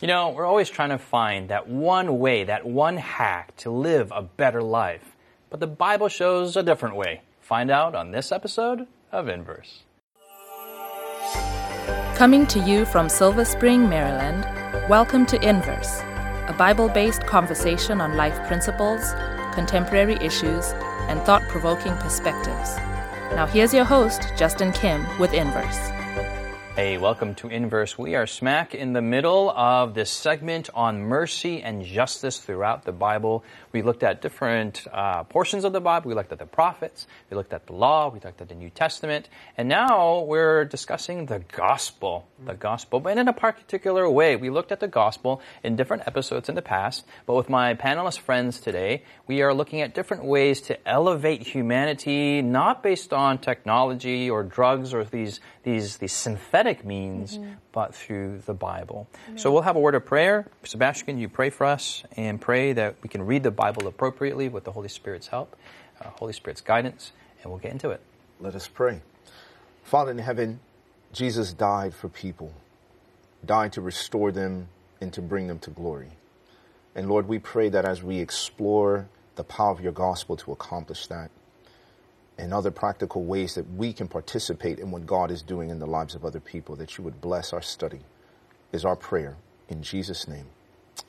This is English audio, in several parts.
You know, we're always trying to find that one way, that one hack to live a better life. But the Bible shows a different way. Find out on this episode of Inverse. Coming to you from Silver Spring, Maryland, welcome to Inverse, a Bible based conversation on life principles, contemporary issues, and thought provoking perspectives. Now, here's your host, Justin Kim, with Inverse. Hey, welcome to Inverse. We are smack in the middle of this segment on mercy and justice throughout the Bible. We looked at different uh, portions of the Bible. We looked at the prophets. We looked at the law. We looked at the New Testament. And now we're discussing the gospel. The gospel, but in a particular way. We looked at the gospel in different episodes in the past. But with my panelist friends today, we are looking at different ways to elevate humanity, not based on technology or drugs or these, these, these synthetic means, mm-hmm. but through the Bible. Amen. So we'll have a word of prayer. Sebastian, you pray for us and pray that we can read the Bible appropriately with the Holy Spirit's help, uh, Holy Spirit's guidance, and we'll get into it. Let us pray. Father in heaven, Jesus died for people, died to restore them and to bring them to glory. And Lord, we pray that as we explore the power of your gospel to accomplish that, and other practical ways that we can participate in what God is doing in the lives of other people, that you would bless our study, is our prayer. In Jesus' name,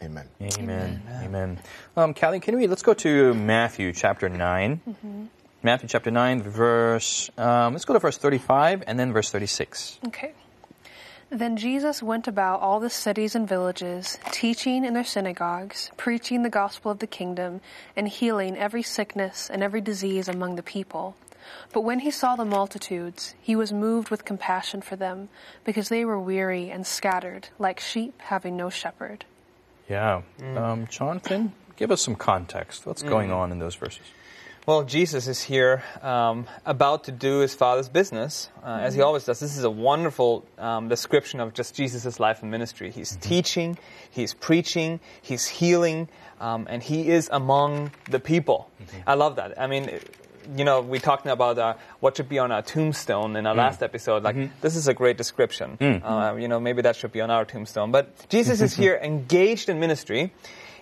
amen. Amen. Amen. amen. Um, Callie, can we, let's go to Matthew chapter 9. Mm-hmm. Matthew chapter 9, verse, um, let's go to verse 35 and then verse 36. Okay. Then Jesus went about all the cities and villages, teaching in their synagogues, preaching the gospel of the kingdom, and healing every sickness and every disease among the people. But when he saw the multitudes, he was moved with compassion for them, because they were weary and scattered, like sheep having no shepherd. Yeah. Mm. Um, Jonathan, give us some context. What's mm. going on in those verses? Well, Jesus is here um, about to do his Father's business, uh, mm-hmm. as he mm-hmm. always does. This is a wonderful um, description of just Jesus' life and ministry. He's mm-hmm. teaching, he's preaching, he's healing, um, and he is among the people. Mm-hmm. I love that. I mean, you know, we talked about uh, what should be on our tombstone in our mm. last episode. Like, mm-hmm. this is a great description. Mm. Uh, you know, maybe that should be on our tombstone. But Jesus is here engaged in ministry,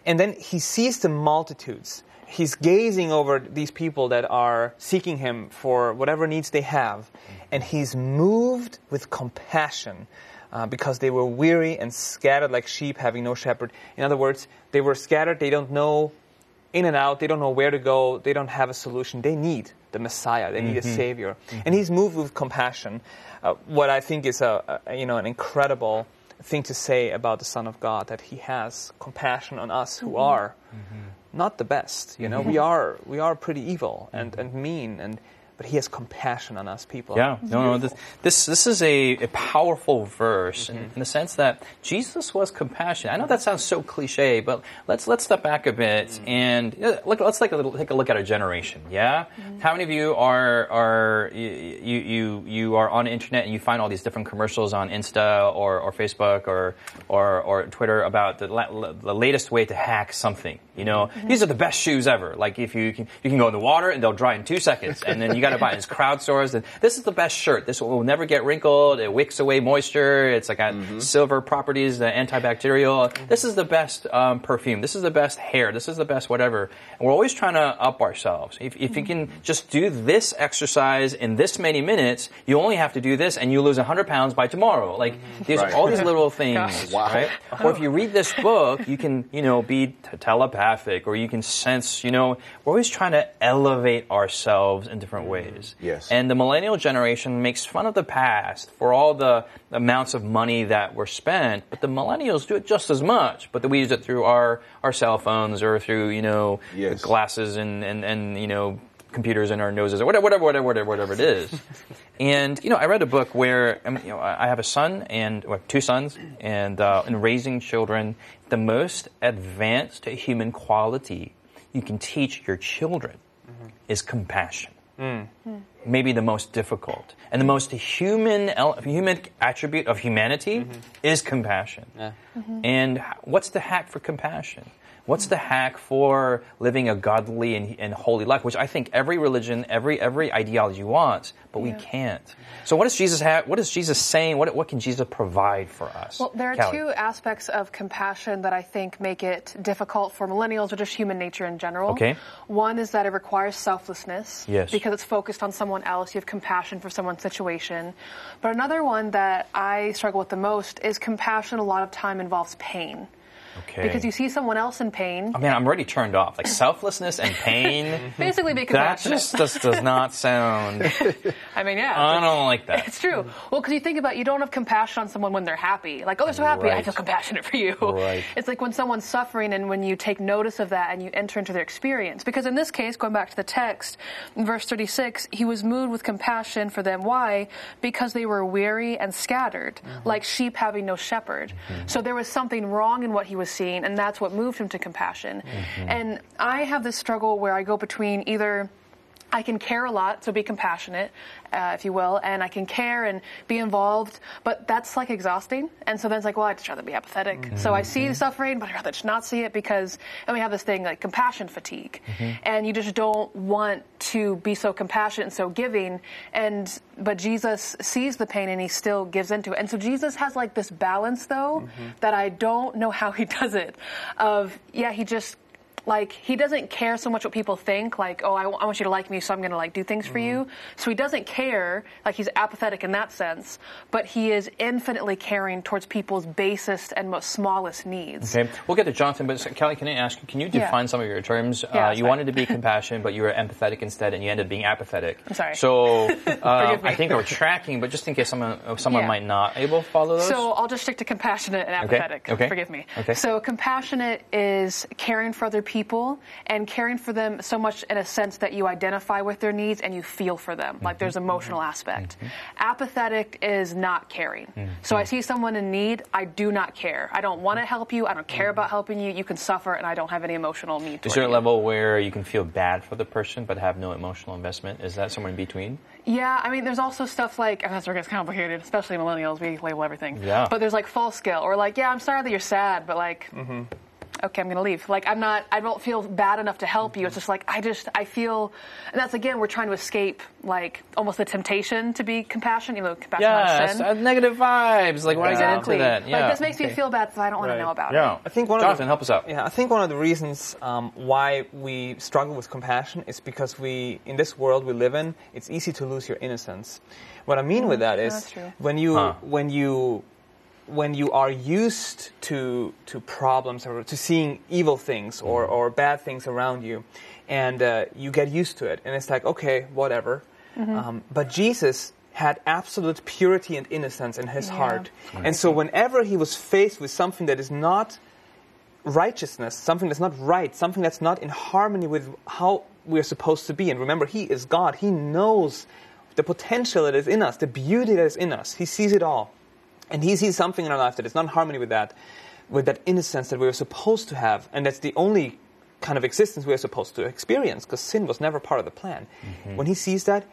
and then he sees the multitudes he's gazing over these people that are seeking him for whatever needs they have, and he's moved with compassion uh, because they were weary and scattered like sheep having no shepherd. In other words, they were scattered, they don't know in and out, they don't know where to go, they don't have a solution. They need the Messiah, they need mm-hmm. a Savior. Mm-hmm. And he's moved with compassion. Uh, what I think is a, a, you know, an incredible thing to say about the Son of God, that he has compassion on us who mm-hmm. are mm-hmm not the best. You know, mm-hmm. we are we are pretty evil and, and mean and but he has compassion on us people. Yeah, no, no, this, this, this is a, a powerful verse mm-hmm. in, in, the sense that Jesus was compassionate. I know that sounds so cliche, but let's let's step back a bit mm-hmm. and look, let's take a, little, take a look at our generation. Yeah, mm-hmm. how many of you are are you, you you are on the internet and you find all these different commercials on Insta or, or Facebook or, or or Twitter about the, the latest way to hack something? You know, mm-hmm. these are the best shoes ever. Like if you can you can go in the water and they'll dry in two seconds, and then you got to buy it. It's crowdsourced. And this is the best shirt. This will never get wrinkled. It wicks away moisture. It's like got mm-hmm. silver properties, the antibacterial. This is the best um, perfume. This is the best hair. This is the best whatever. And we're always trying to up ourselves. If, if you can just do this exercise in this many minutes, you only have to do this, and you lose 100 pounds by tomorrow. Like mm-hmm. there's right. all these little things, wow. right? Or if you read this book, you can you know be telepathic, or you can sense. You know, we're always trying to elevate ourselves in different mm-hmm. Ways. Yes. And the millennial generation makes fun of the past for all the amounts of money that were spent, but the millennials do it just as much, but we use it through our, our cell phones or through, you know, yes. glasses and, and, and, you know, computers in our noses or whatever, whatever, whatever, whatever, whatever it is. and you know, I read a book where um, you know, I have a son and well, two sons, and uh, in raising children, the most advanced human quality you can teach your children mm-hmm. is compassion. Mm. maybe the most difficult and the most human human attribute of humanity is compassion. Yeah. And what's the hack for compassion? What's the hack for living a godly and, and holy life, which I think every religion, every every ideology wants, but we can't. So, what does Jesus have? What is Jesus saying? What what can Jesus provide for us? Well, there are Callie. two aspects of compassion that I think make it difficult for millennials or just human nature in general. Okay. One is that it requires selflessness. Yes. Because it's focused on someone else. You have compassion for someone's situation. But another one that I struggle with the most is compassion a lot of time involves pain. Okay. Because you see someone else in pain, oh, I mean, I'm already turned off. Like selflessness and pain. basically be that just does, not sound. I mean, yeah. I don't like that. It's true. Well, because you think about you don't have compassion on someone when they're happy. Like, oh, they're so happy, I feel compassionate for you. Right. It's like when someone's suffering and when you take notice of that and you enter into their experience. Because in this case, going back to the text, in verse 36, he was moved with compassion for them. Why? Because they were weary and scattered, mm-hmm. like sheep having no shepherd. Mm-hmm. So there was something wrong in what he was seeing, and that's what moved him to compassion. Mm-hmm. And I have this struggle where I go between either. I can care a lot, so be compassionate, uh, if you will, and I can care and be involved, but that's like exhausting. And so then it's like, well, I'd just rather be apathetic. Mm-hmm. So I see the suffering, but I'd rather just not see it because, and we have this thing like compassion fatigue. Mm-hmm. And you just don't want to be so compassionate and so giving. And, but Jesus sees the pain and he still gives into it. And so Jesus has like this balance though, mm-hmm. that I don't know how he does it of, yeah, he just like he doesn't care so much what people think like oh I, I want you to like me so i'm going to like do things for you so he doesn't care like he's apathetic in that sense but he is infinitely caring towards people's basest and most smallest needs Okay, we'll get to Jonathan, but Kelly, can I ask you, can you Yeah. define some of your terms? Yeah, uh, you wanted to be compassionate, but you were empathetic instead, and you ended up being apathetic. I'm sorry. So uh, I think we're tracking, but just in case someone uh, someone Yeah. might not able to follow those. So I'll just stick to compassionate and apathetic Okay, apathetic. okay, Forgive me. okay. So compassionate is caring for other people and caring for them so much in a sense that you identify with their needs and you feel for them. Like Mm-hmm. there's emotional mm-hmm. aspect. Mm-hmm. Apathetic is not caring. Mm-hmm. So I mm-hmm. see someone in need, I do not care. I don't want to help you. I don't care about helping you. You can suffer and I don't have any emotional need. To. Is there a you. level where you can feel bad for the person but have no emotional investment? Is that somewhere in between? Yeah, I mean, there's also stuff like, and that's where it gets complicated, especially millennials, we label everything. Yeah. But there's like false guilt, or like, yeah, I'm sorry that you're sad, but like, okay, I'm gonna leave. Like, I'm not, I don't feel bad enough to help you. It's just like, I just, I feel, and that's again, we're trying to escape like almost the temptation to be compassionate, even though compassion Yes, is sin. uh, negative vibes. Like when I get exactly. into that, yeah. Like, this makes me feel bad because I don't want to know about Yeah. it. I think one Jonathan, of the, help us out. Yeah, I think one of the reasons um, why we struggle with compassion is because we, in this world we live in, it's easy to lose your innocence. What I mean with that is that's when you Huh. when you when you are used to to problems or to seeing evil things or, or bad things around you, and uh, you get used to it, and it's like okay, whatever. Um, but Jesus had absolute purity and innocence in his Yeah. heart, and so whenever he was faced with something that is not righteousness, something that's not right, something that's not in harmony with how we're supposed to be. And remember, He is God. He knows the potential that is in us, the beauty that is in us. He sees it all. And He sees something in our life that is not in harmony with that, with that innocence that we're supposed to have. And that's the only kind of existence we're supposed to experience, because sin was never part of the plan. When He sees that,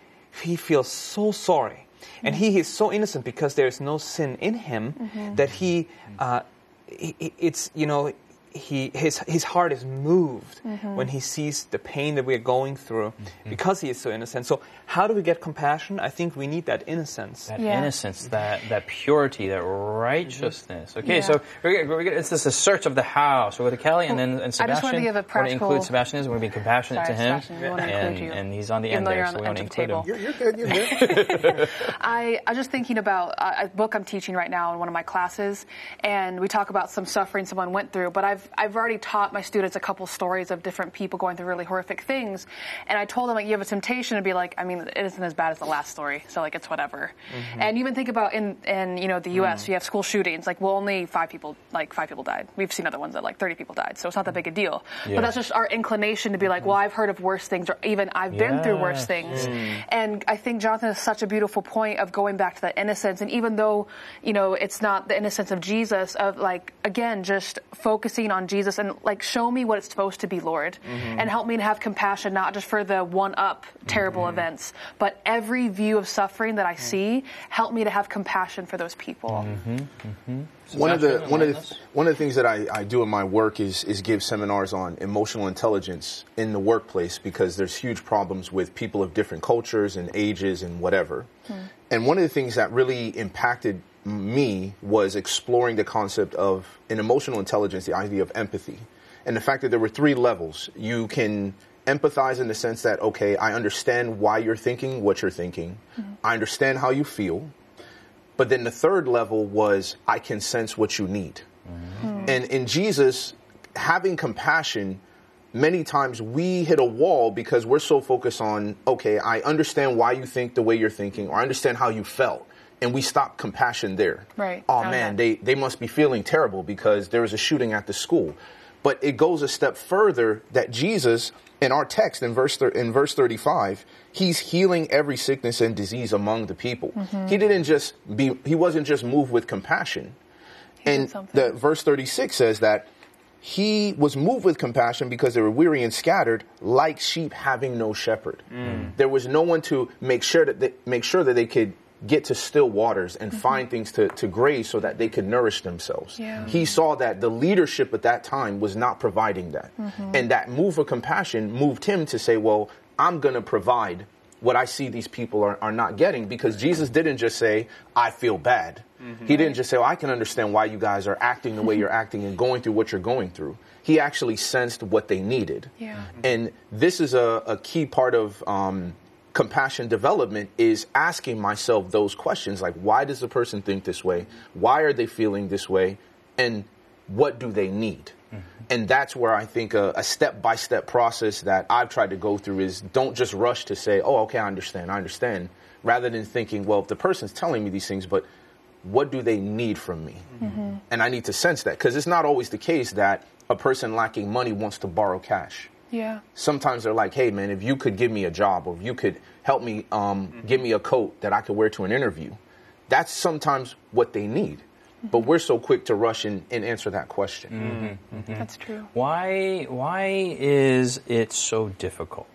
He feels so sorry. And he is so innocent because there is no sin in him that he, uh, he- he- it's you know he his his heart is moved mm-hmm. when he sees the pain that we are going through mm-hmm. because he is so innocent. So how do we get compassion? I think we need that innocence. that Yeah. innocence, that that purity, that righteousness. Mm-hmm. Okay, Yeah. so we're, gonna- we're, it's this a search of the house. So with Kelly and then and I just Sebastian. wanted to give a We're gonna practical- include Sebastian. Is we're going to be compassionate Sorry, to him, Sebastian, and, you. and he's on the Even end though there, you're on so the we want end to of the include him. You're, you're good. You're good. I, I was just thinking about uh, a book I'm teaching right now in one of my classes, and we talk about some suffering someone went through. But I've I've already taught my students a couple stories of different people going through really horrific things, and I told them like you have a temptation to be like, I mean, it isn't as bad as the last story, so like it's whatever. Mm-hmm. And even think about in in you know the U.S. Mm-hmm. you have school shootings, like well only five people like five people died. We've seen other ones that like 30 people died, so it's not that big a deal. Yeah. But that's just our inclination to be like, well, mm-hmm. I've heard of worse things, or even I've been through worse things. Mm. And I think Jonathan is such a beautiful point of going back to that innocence. And even though, you know, it's not the innocence of Jesus, of like, again, just focusing on Jesus and like show me what it's supposed to be, Lord, Mm-hmm. and help me to have compassion not just for the one up terrible Mm-hmm. events, but every view of suffering that I see. Help me to have compassion for those people. Mm-hmm. one of the one of the one of the things that I, I do in my work is is give seminars on emotional intelligence in the workplace because there's huge problems with people of different cultures and ages and whatever. And one of the things that really impacted me was exploring the concept of an emotional intelligence, the idea of empathy, and the fact that there were three levels. You can empathize in the sense that okay, I understand why you're thinking what you're thinking. Mm-hmm. I understand how you feel. But then the third level was I can sense what you need. Mm-hmm. And in Jesus, having compassion, many times we hit a wall because we're so focused on, okay, I understand why you think the way you're thinking, or I understand how you felt. And we stop compassion there. Right. Oh Okay. man, they, they must be feeling terrible because there was a shooting at the school. But it goes a step further that Jesus, in our text in verse thir- in verse 35, he's healing every sickness and disease among the people. He didn't just be he wasn't just moved with compassion. did and the verse 36 says that he was moved with compassion because they were weary and scattered like sheep having no shepherd. Mm. There was no one to make sure that they, make sure that they could get to still waters and mm-hmm. find things to, to graze so that they could nourish themselves. Yeah. He saw that the leadership at that time was not providing that. Mm-hmm. And that move of compassion moved him to say, well, I'm going to provide what I see these people are, are not getting because Jesus didn't just say, I feel bad. Mm-hmm. He didn't just say, well, I can understand why you guys are acting the way you're acting and going through what you're going through. He actually sensed what they needed. Yeah. And this is a, a key part of um, compassion development is asking myself those questions like, why does the person think this way? Why are they feeling this way? And what do they need? Mm-hmm. And that's where I think a, a step-by-step process that I've tried to go through is don't just rush to say, oh, okay, I understand, I understand, rather than thinking, well, if the person's telling me these things, but what do they need from me? Mm-hmm. And I need to sense that because it's not always the case that a person lacking money wants to borrow cash Yeah. sometimes they're like, hey, man, if you could give me a job or if you could help me um, mm-hmm. give me a coat that I could wear to an interview, that's sometimes what they need. Mm-hmm. But we're so quick to rush and, and answer that question. Mm-hmm. That's true. Why why is it so difficult?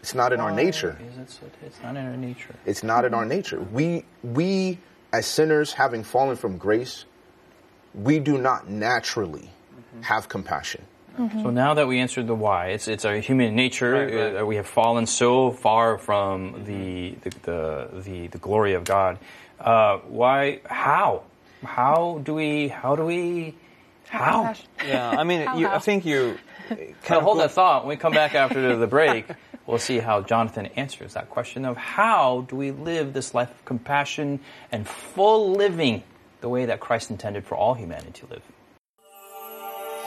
It's not in our nature. Is it so, it's not in our nature. It's not in our nature. We, we, as sinners, having fallen from grace, we do not naturally have compassion. So now that we answered the why, it's it's our human nature. Right, right. Uh, we have fallen so far from the the the, the, the glory of God. Uh, why? How? How do we? How do we? How? Compassion. Yeah, I mean, How, you, I think you kind Now, of hold that thought. When we come back after the break, we'll see how Jonathan answers that question of how do we live this life of compassion and full living the way that Christ intended for all humanity to live.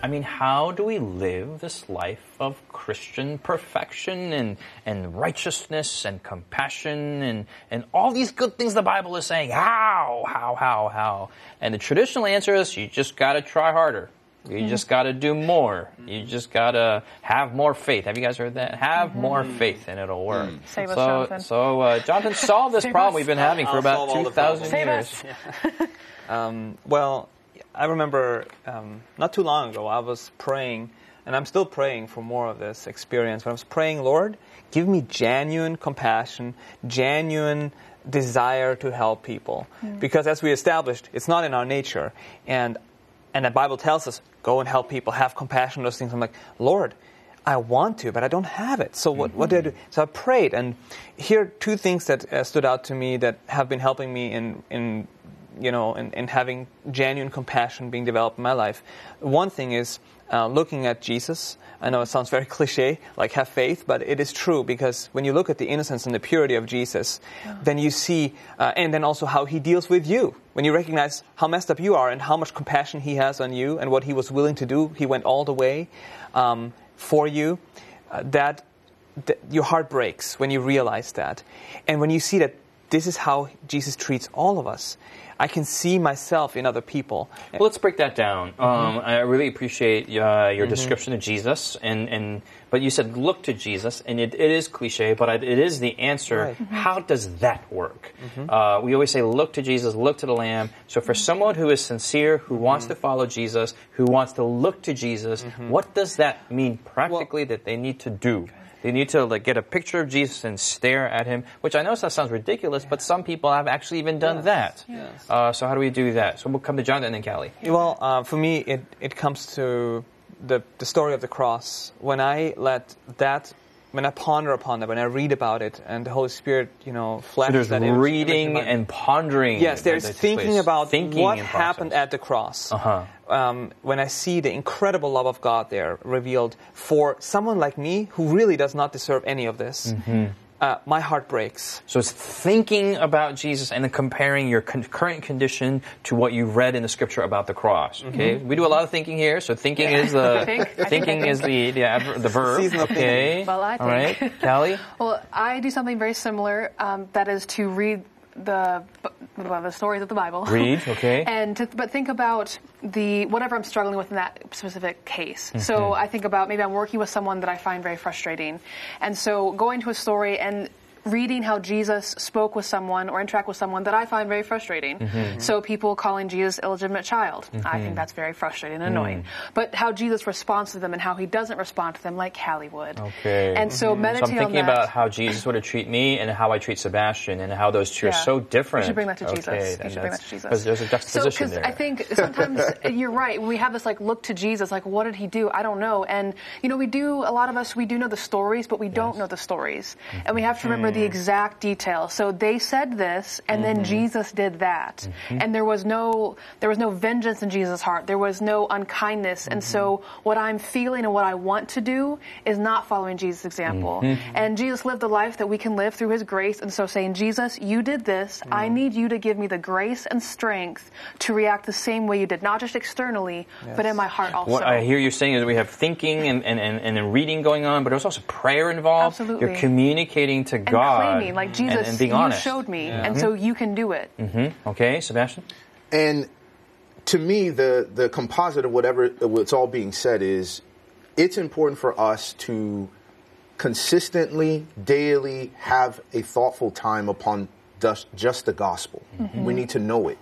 I mean, how do we live this life of Christian perfection and, and righteousness and compassion and, and all these good things the Bible is saying? How? How, how, how? And the traditional answer is you just gotta try harder. You just gotta do more. You just gotta have more faith. Have you guys heard that? Have more faith and it'll work. Save us, so, Jonathan. so uh, Jonathan solved this Save problem us. we've been having for I'll about solve all the 2,000 problems. Save years. us. Um, well, I remember um, not too long ago, I was praying, and I'm still praying for more of this experience. But I was praying, Lord, give me genuine compassion, genuine desire to help people. Because as we established, it's not in our nature. And, and the Bible tells us, go and help people, have compassion, on those things. I'm like, Lord, I want to, but I don't have it. So what, what do I do? So I prayed, and here are two things that uh, stood out to me that have been helping me in, in you know, in, in having genuine compassion being developed in my life. One thing is uh, looking at Jesus. I know it sounds very cliche, like have faith, but it is true because when you look at the innocence and the purity of Jesus, then you see, uh, and then also how he deals with you. When you recognize how messed up you are and how much compassion he has on you and what he was willing to do, he went all the way um, for you. Uh, that th- your heart breaks when you realize that. And when you see that this is how Jesus treats all of us. I can see myself in other people. Well, let's break that down. Mm-hmm. Um, I really appreciate uh, your description of Jesus, and, and but you said look to Jesus, and it, it is cliche, but it is the answer. Right. Mm-hmm. How does that work? Uh, we always say look to Jesus, look to the Lamb. So for someone who is sincere, who wants Mm-hmm. to follow Jesus, who wants to look to Jesus, what does that mean practically that they need to do? They need to like get a picture of Jesus and stare at him, which I know that sounds ridiculous, but some people have actually even done that. Uh, so how do we do that? So we'll come to John and then Callie. Well, uh, for me, it, it comes to the, the story of the cross. When I let that, when I ponder upon that, when I read about it, and the Holy Spirit, you know, flashes There's that image- image in reading my- and pondering. Yes, there's thinking place. about Thinking what happened at the cross. Uh-huh. Um, when I see the incredible love of God there revealed for someone like me who really does not deserve any of this, Mm-hmm. Uh, my heart breaks. So it's thinking about Jesus and then comparing your con- current condition to what you read in the scripture about the cross. Okay, we do a lot of thinking here. So thinking is the Think. I think thinking is the the, adver- the verb. Season of okay, Well, I think. all right. Callie. Well, I do something very similar. Um, that is to read the well, the stories of the Bible. Read, okay. and to, but think about the whatever I'm struggling with in that specific case. Mm-hmm. So I think about maybe I'm working with someone that I find very frustrating, and so going to a story and reading how Jesus spoke with someone or interact with someone that I find very frustrating. Mm-hmm. So people calling Jesus illegitimate child, I think that's very frustrating and annoying. Mm. But how Jesus responds to them and how he doesn't respond to them like Callie would. Okay. And so meditating. So I'm thinking about how Jesus would treat me and how I treat Sebastian and how those two are so different. You should bring that to Jesus. Okay, You and should bring that to Jesus. Because there's a So, juxtaposition because there. I think sometimes you're right. We have this like look to Jesus, like what did he do? I don't know. And you know, we do. A lot of us we do know the stories, but we don't know the stories, and we have to remember Mm-hmm. The exact details. So they said this, and then Jesus did that, Mm-hmm. and there was no there was no vengeance in Jesus' heart. There was no unkindness, and so Mm-hmm. what I'm feeling and what I want to do is not following Jesus' example. Mm-hmm. And Jesus lived the life that we can live through His grace, and so saying, Jesus, you did this. Mm. I need you to give me the grace and strength to react the same way you did, not just externally, but in my heart also. What I hear you saying is we have thinking and, and, and, and reading going on, but there's also prayer involved. Absolutely. You're communicating to and God. claiming, like Jesus, and, and being you honest. showed me, and so you can do it. Mm-hmm. Okay, Sebastian? And to me, the the composite of whatever what's all being said is, it's important for us to consistently, daily have a thoughtful time upon just, just the gospel. Mm-hmm. We need to know it,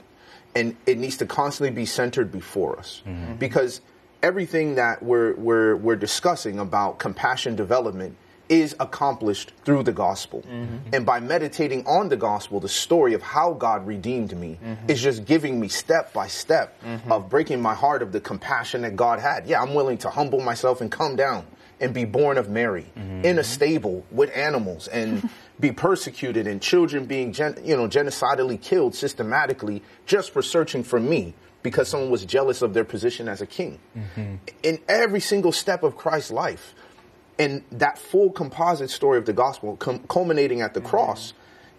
and it needs to constantly be centered before us, mm-hmm. because everything that we're we're we're discussing about compassion development is accomplished through the gospel. Mm-hmm. And by meditating on the gospel, the story of how God redeemed me mm-hmm. is just giving me step by step mm-hmm. of breaking my heart of the compassion that God had. Yeah, I'm willing to humble myself and come down and be born of Mary in a stable with animals and be persecuted and children being gen- you know genocidally killed systematically just for searching for me because someone was jealous of their position as a king. In every single step of Christ's life, and that full composite story of the gospel com- culminating at the mm-hmm. cross,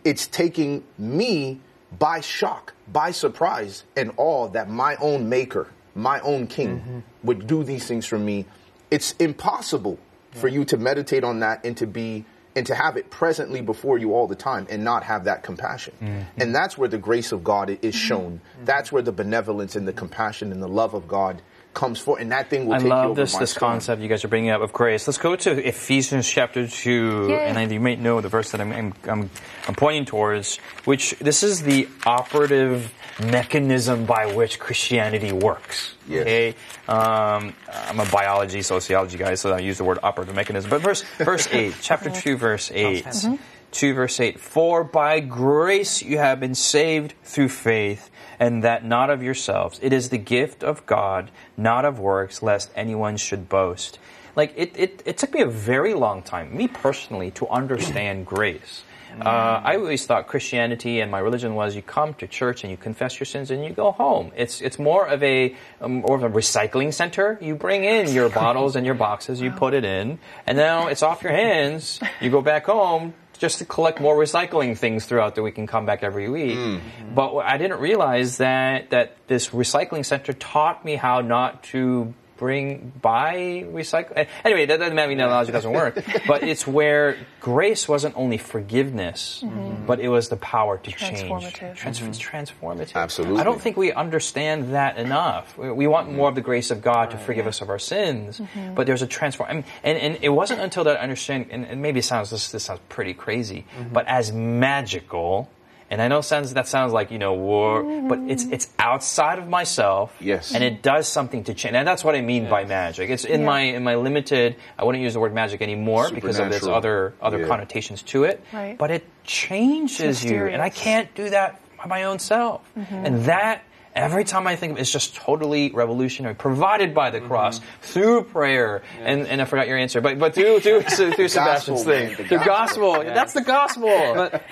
it's taking me by shock, by surprise, and awe that my own maker, my own king, mm-hmm. would do these things for me. It's impossible for you to meditate on that and to be and to have it presently before you all the time and not have that compassion. Mm-hmm. And that's where the grace of God is shown. That's where the benevolence and the compassion and the love of God comes forth, and that thing will I take love this, this concept you guys are bringing up of grace. Let's go to Ephesians chapter 2, Yay. and you might know the verse that I'm, I'm, I'm, I'm pointing towards, which this is the operative mechanism by which Christianity works. Yes. Okay, um, I'm a biology sociology guy, so I use the word operative mechanism. But verse verse eight, chapter two, verse eight. Mm-hmm. 2 verse 8, For by grace you have been saved through faith, and that not of yourselves. It is the gift of God, not of works, lest anyone should boast. Like, it, it, it took me a very long time, me personally, to understand grace. Uh, I always thought Christianity and my religion was you come to church and you confess your sins and you go home. It's it's more of a um, more of a recycling center. You bring in your bottles and your boxes, you put it in, and now it's off your hands. You go back home, just to collect more recycling things throughout the week and come back every week. Mm. But I didn't realize that that this recycling center taught me how not to bring by recycle. Eh, anyway, that doesn't mean the analogy doesn't work, but it's where grace wasn't only forgiveness, mm-hmm. but it was the power to change. Transformative. Trans- It's mm-hmm. transformative. Absolutely. I don't think we understand that enough. We, we want mm-hmm. more of the grace of God to forgive us of our sins, but there's a transform. I mean, and, and it wasn't until that I understand, and, and maybe it sounds this, this sounds pretty crazy, but as magical. And I know sounds that sounds like you know war, but it's mm-hmm. it's outside of myself. Yes. and it does something to change, and that's what I mean by magic. It's in Yeah. my in my limited. I wouldn't use the word magic anymore because of its other other Yeah. connotations to it. Right. But it changes you, and I can't do that by my own self. Mm-hmm. And that every time I think of it, it's just totally revolutionary, provided by the cross through prayer. And, and I forgot your answer, but but through through, through Sebastian's man, thing, the through gospel. That's the gospel.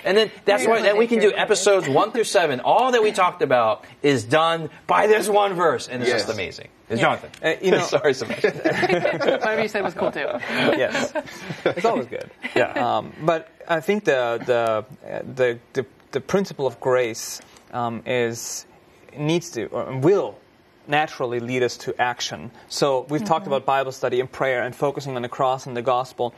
and then that's why then we can do episodes one through seven. All that we talked about is done by this one verse, and it's Yes. just amazing. it's Jonathan, Uh, you know- sorry, Sebastian. Whatever you said was cool too. yes, it's always good. Yeah. Um, but I think the the uh, the the, the principle of grace um, is needs to or will naturally lead us to action. So we've talked about Bible study and prayer and focusing on the cross and the gospel,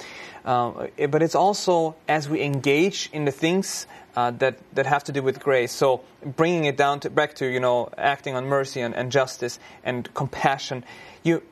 eh, but it's also as we engage in the things uh, that that have to do with grace. So bringing it down to back to you know acting on mercy and, and justice and compassion. You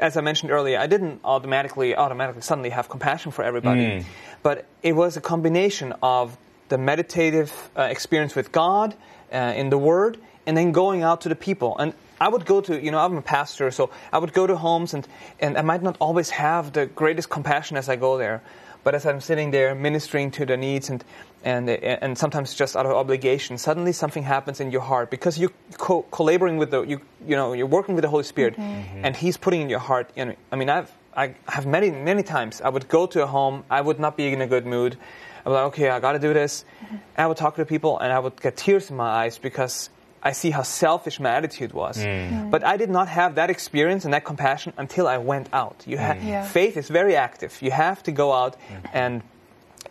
as I mentioned earlier, I didn't automatically automatically suddenly have compassion for everybody, but it was a combination of the meditative uh, experience with God uh, in the Word, and then going out to the people. And I would go to, you know, I'm a pastor, so I would go to homes, and and I might not always have the greatest compassion as I go there, but as I'm sitting there ministering to the needs and and and sometimes just out of obligation, suddenly something happens in your heart because you're co- collaborating with the you you know you're working with the Holy Spirit, mm-hmm. and He's putting in your heart. You know, I mean, I've I have many many times I would go to a home, I would not be in a good mood. I'm like, okay, I got to do this. And I would talk to people, and I would get tears in my eyes because I see how selfish my attitude was. Mm. But I did not have that experience and that compassion until I went out. You ha- mm. Yeah. faith is very active. You have to go out mm-hmm. and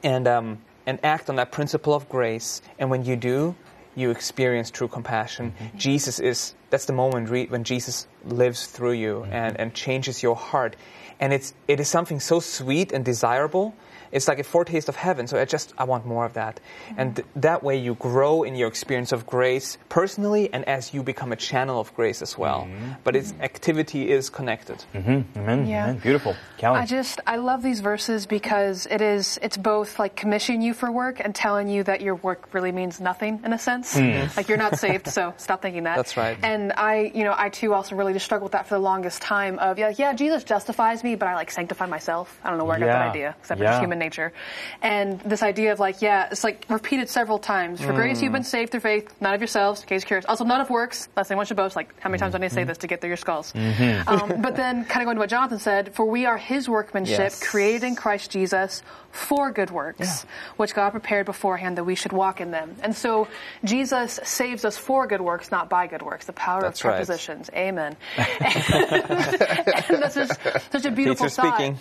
and um, and act on that principle of grace. And when you do, you experience true compassion. Mm-hmm. Jesus is that's the moment re- when Jesus lives through you mm-hmm. and, and changes your heart. And it's it is something so sweet and desirable. It's like a foretaste of heaven. So I just I want more of that. Mm-hmm. And th- that way you grow in your experience of grace personally and as you become a channel of grace as well. Mm-hmm. But its activity is connected. Mm-hmm. Amen. Yeah. Amen. Beautiful. Callie. I just I love these verses because it is it's both like commissioning you for work and telling you that your work really means nothing in a sense. Mm. Like you're not saved, so stop thinking that. That's right. And I, you know, I too also really just struggled with that for the longest time. Of yeah, yeah, Jesus justifies me, but I like sanctify myself. I don't know where I got that idea, except for Yeah. just human nature. And this idea of like, yeah, it's like repeated several times. For grace you've hmm. been saved through faith, not of yourselves, in case you're curious. Also, not of works, lest anyone should boast. Like, how many times do I need to say mm-hmm. this to get through your skulls? Mm-hmm. Um, but then, kind of going to what Jonathan said, for we are his workmanship, Yes. created in Christ Jesus for good works, which God prepared beforehand that we should walk in them. And so, Jesus saves us for good works, not by good works. The power That's of right. prepositions. Amen. and this is such a beautiful thought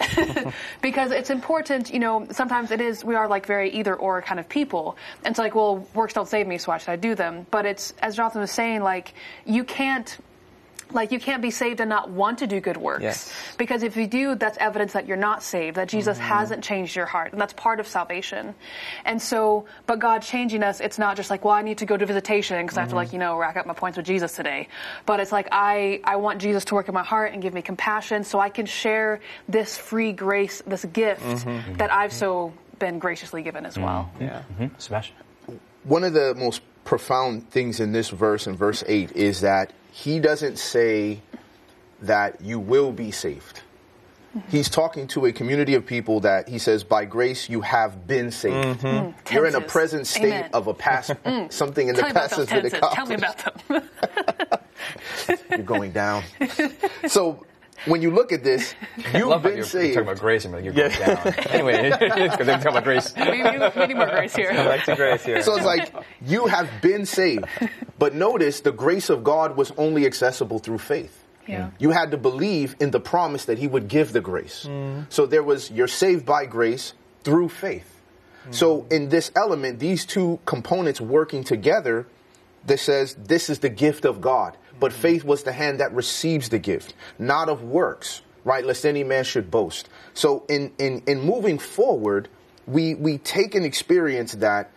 because it's important, you know, sometimes it is, we are like very either or kind of people. And it's like, well, works don't save me, so why should I do them? But it's, as Jonathan was saying, like, you can't, like, you can't be saved and not want to do good works. Yes. Because if you do, that's evidence that you're not saved, that Jesus mm-hmm. hasn't changed your heart. And that's part of salvation. And so, but God changing us, it's not just like, well, I need to go to visitation because I have to, like, mm-hmm. you know, rack up my points with Jesus today. But it's like, I, I want Jesus to work in my heart and give me compassion so I can share this free grace, this gift mm-hmm. that I've so been graciously given as well. Yeah. Sebastian. one of the most profound things in this verse, in verse 8, is that he doesn't say that you will be saved. He's talking to a community of people that he says, by grace you have been saved. Mm-hmm. Mm. You're in a present state Amen. of a past, mm. something in Tell the me about past those has been tenses. Tell me about them. You're going down. so when you look at this, you've love how been you're, you're saved. talking about grace and you're going down. anyway, because they're talking about grace. we, need, we need more grace here. Back to grace here. So it's like you have been saved. But notice the grace of God was only accessible through faith. Yeah. Hmm. You had to believe in the promise that he would give the grace. Hmm. So there was you're saved by grace through faith. Hmm. So in this element, these two components working together, this says this is the gift of God. But faith was the hand that receives the gift, not of works, right? Lest any man should boast. So in, in, in moving forward, we, we take an experience that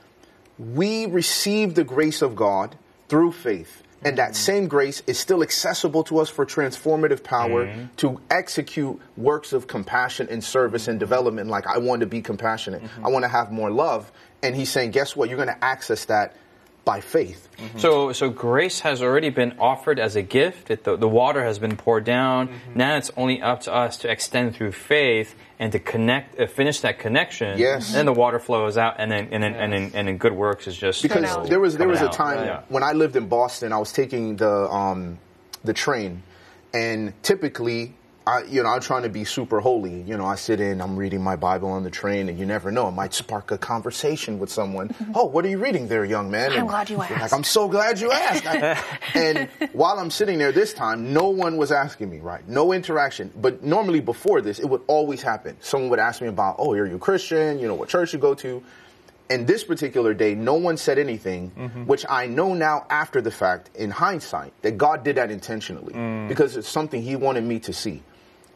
we receive the grace of God through faith. And that same grace is still accessible to us for transformative power Mm-hmm. to execute works of compassion and service and development. Like, I want to be compassionate. Mm-hmm. I want to have more love. And he's saying, guess what? You're going to access that by faith. So, so grace has already been offered as a gift. It, the, the water has been poured down. Mm-hmm. Now it's only up to us to extend through faith and to connect, uh, finish that connection. Yes. Then the water flows out, and then and then and then, and then good works is just because there was there was a time Yeah. when I lived in Boston. I was taking the um, the train, and typically, I you know I'm trying to be super holy. You know, I sit in, I'm reading my Bible on the train, and you never know, it might spark a conversation with someone. Mm-hmm. oh, what are you reading there, young man? I'm glad you you're Like, asked. I'm so glad you asked. I- and while I'm sitting there this time, no one was asking me. Right, no interaction. But normally before this, it would always happen. Someone would ask me about, oh, are you a Christian? You know, what church you go to? And this particular day, no one said anything, mm-hmm. which I know now after the fact, in hindsight, that God did that intentionally mm. because it's something He wanted me to see.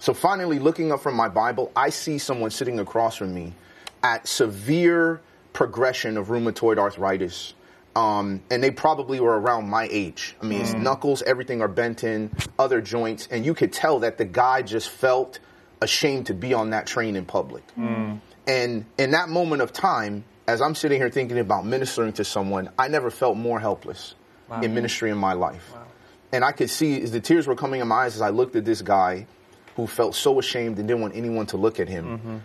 So finally, looking up from my Bible, I see someone sitting across from me at severe progression of rheumatoid arthritis. Um, and they probably were around my age. I mean, his knuckles, everything are bent in, other joints, and you could tell that the guy just felt ashamed to be on that train in public. And in that moment of time, as I'm sitting here thinking about ministering to someone, I never felt more helpless in ministry in my life. And I could see as the tears were coming in my eyes as I looked at this guy who felt so ashamed and didn't want anyone to look at him.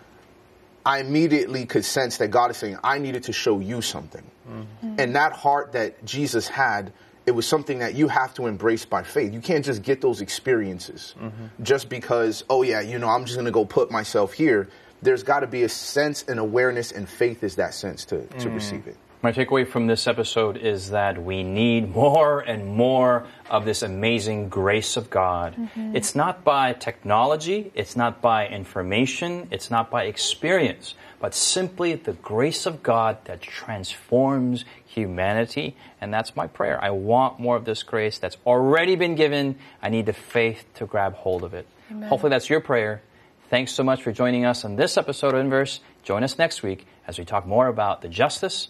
I immediately could sense that God is saying, I needed to show you something. Mm-hmm. And that heart that Jesus had, it was something that you have to embrace by faith. You can't just get those experiences mm-hmm. just because, oh, yeah, you know, I'm just going to go put myself here. There's got to be a sense and awareness, and faith is that sense to, to mm-hmm. receive it. My takeaway from this episode is that we need more and more of this amazing grace of God. Mm-hmm. It's not by technology, it's not by information, it's not by experience, but simply the grace of God that transforms humanity. And that's my prayer. I want more of this grace that's already been given. I need the faith to grab hold of it. Hopefully, that's your prayer. Thanks so much for joining us on this episode of Inverse. Join us next week as we talk more about the justice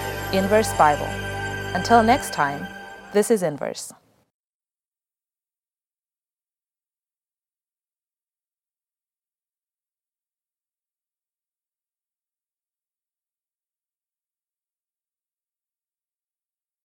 Inverse Bible. Until next time, this is Inverse.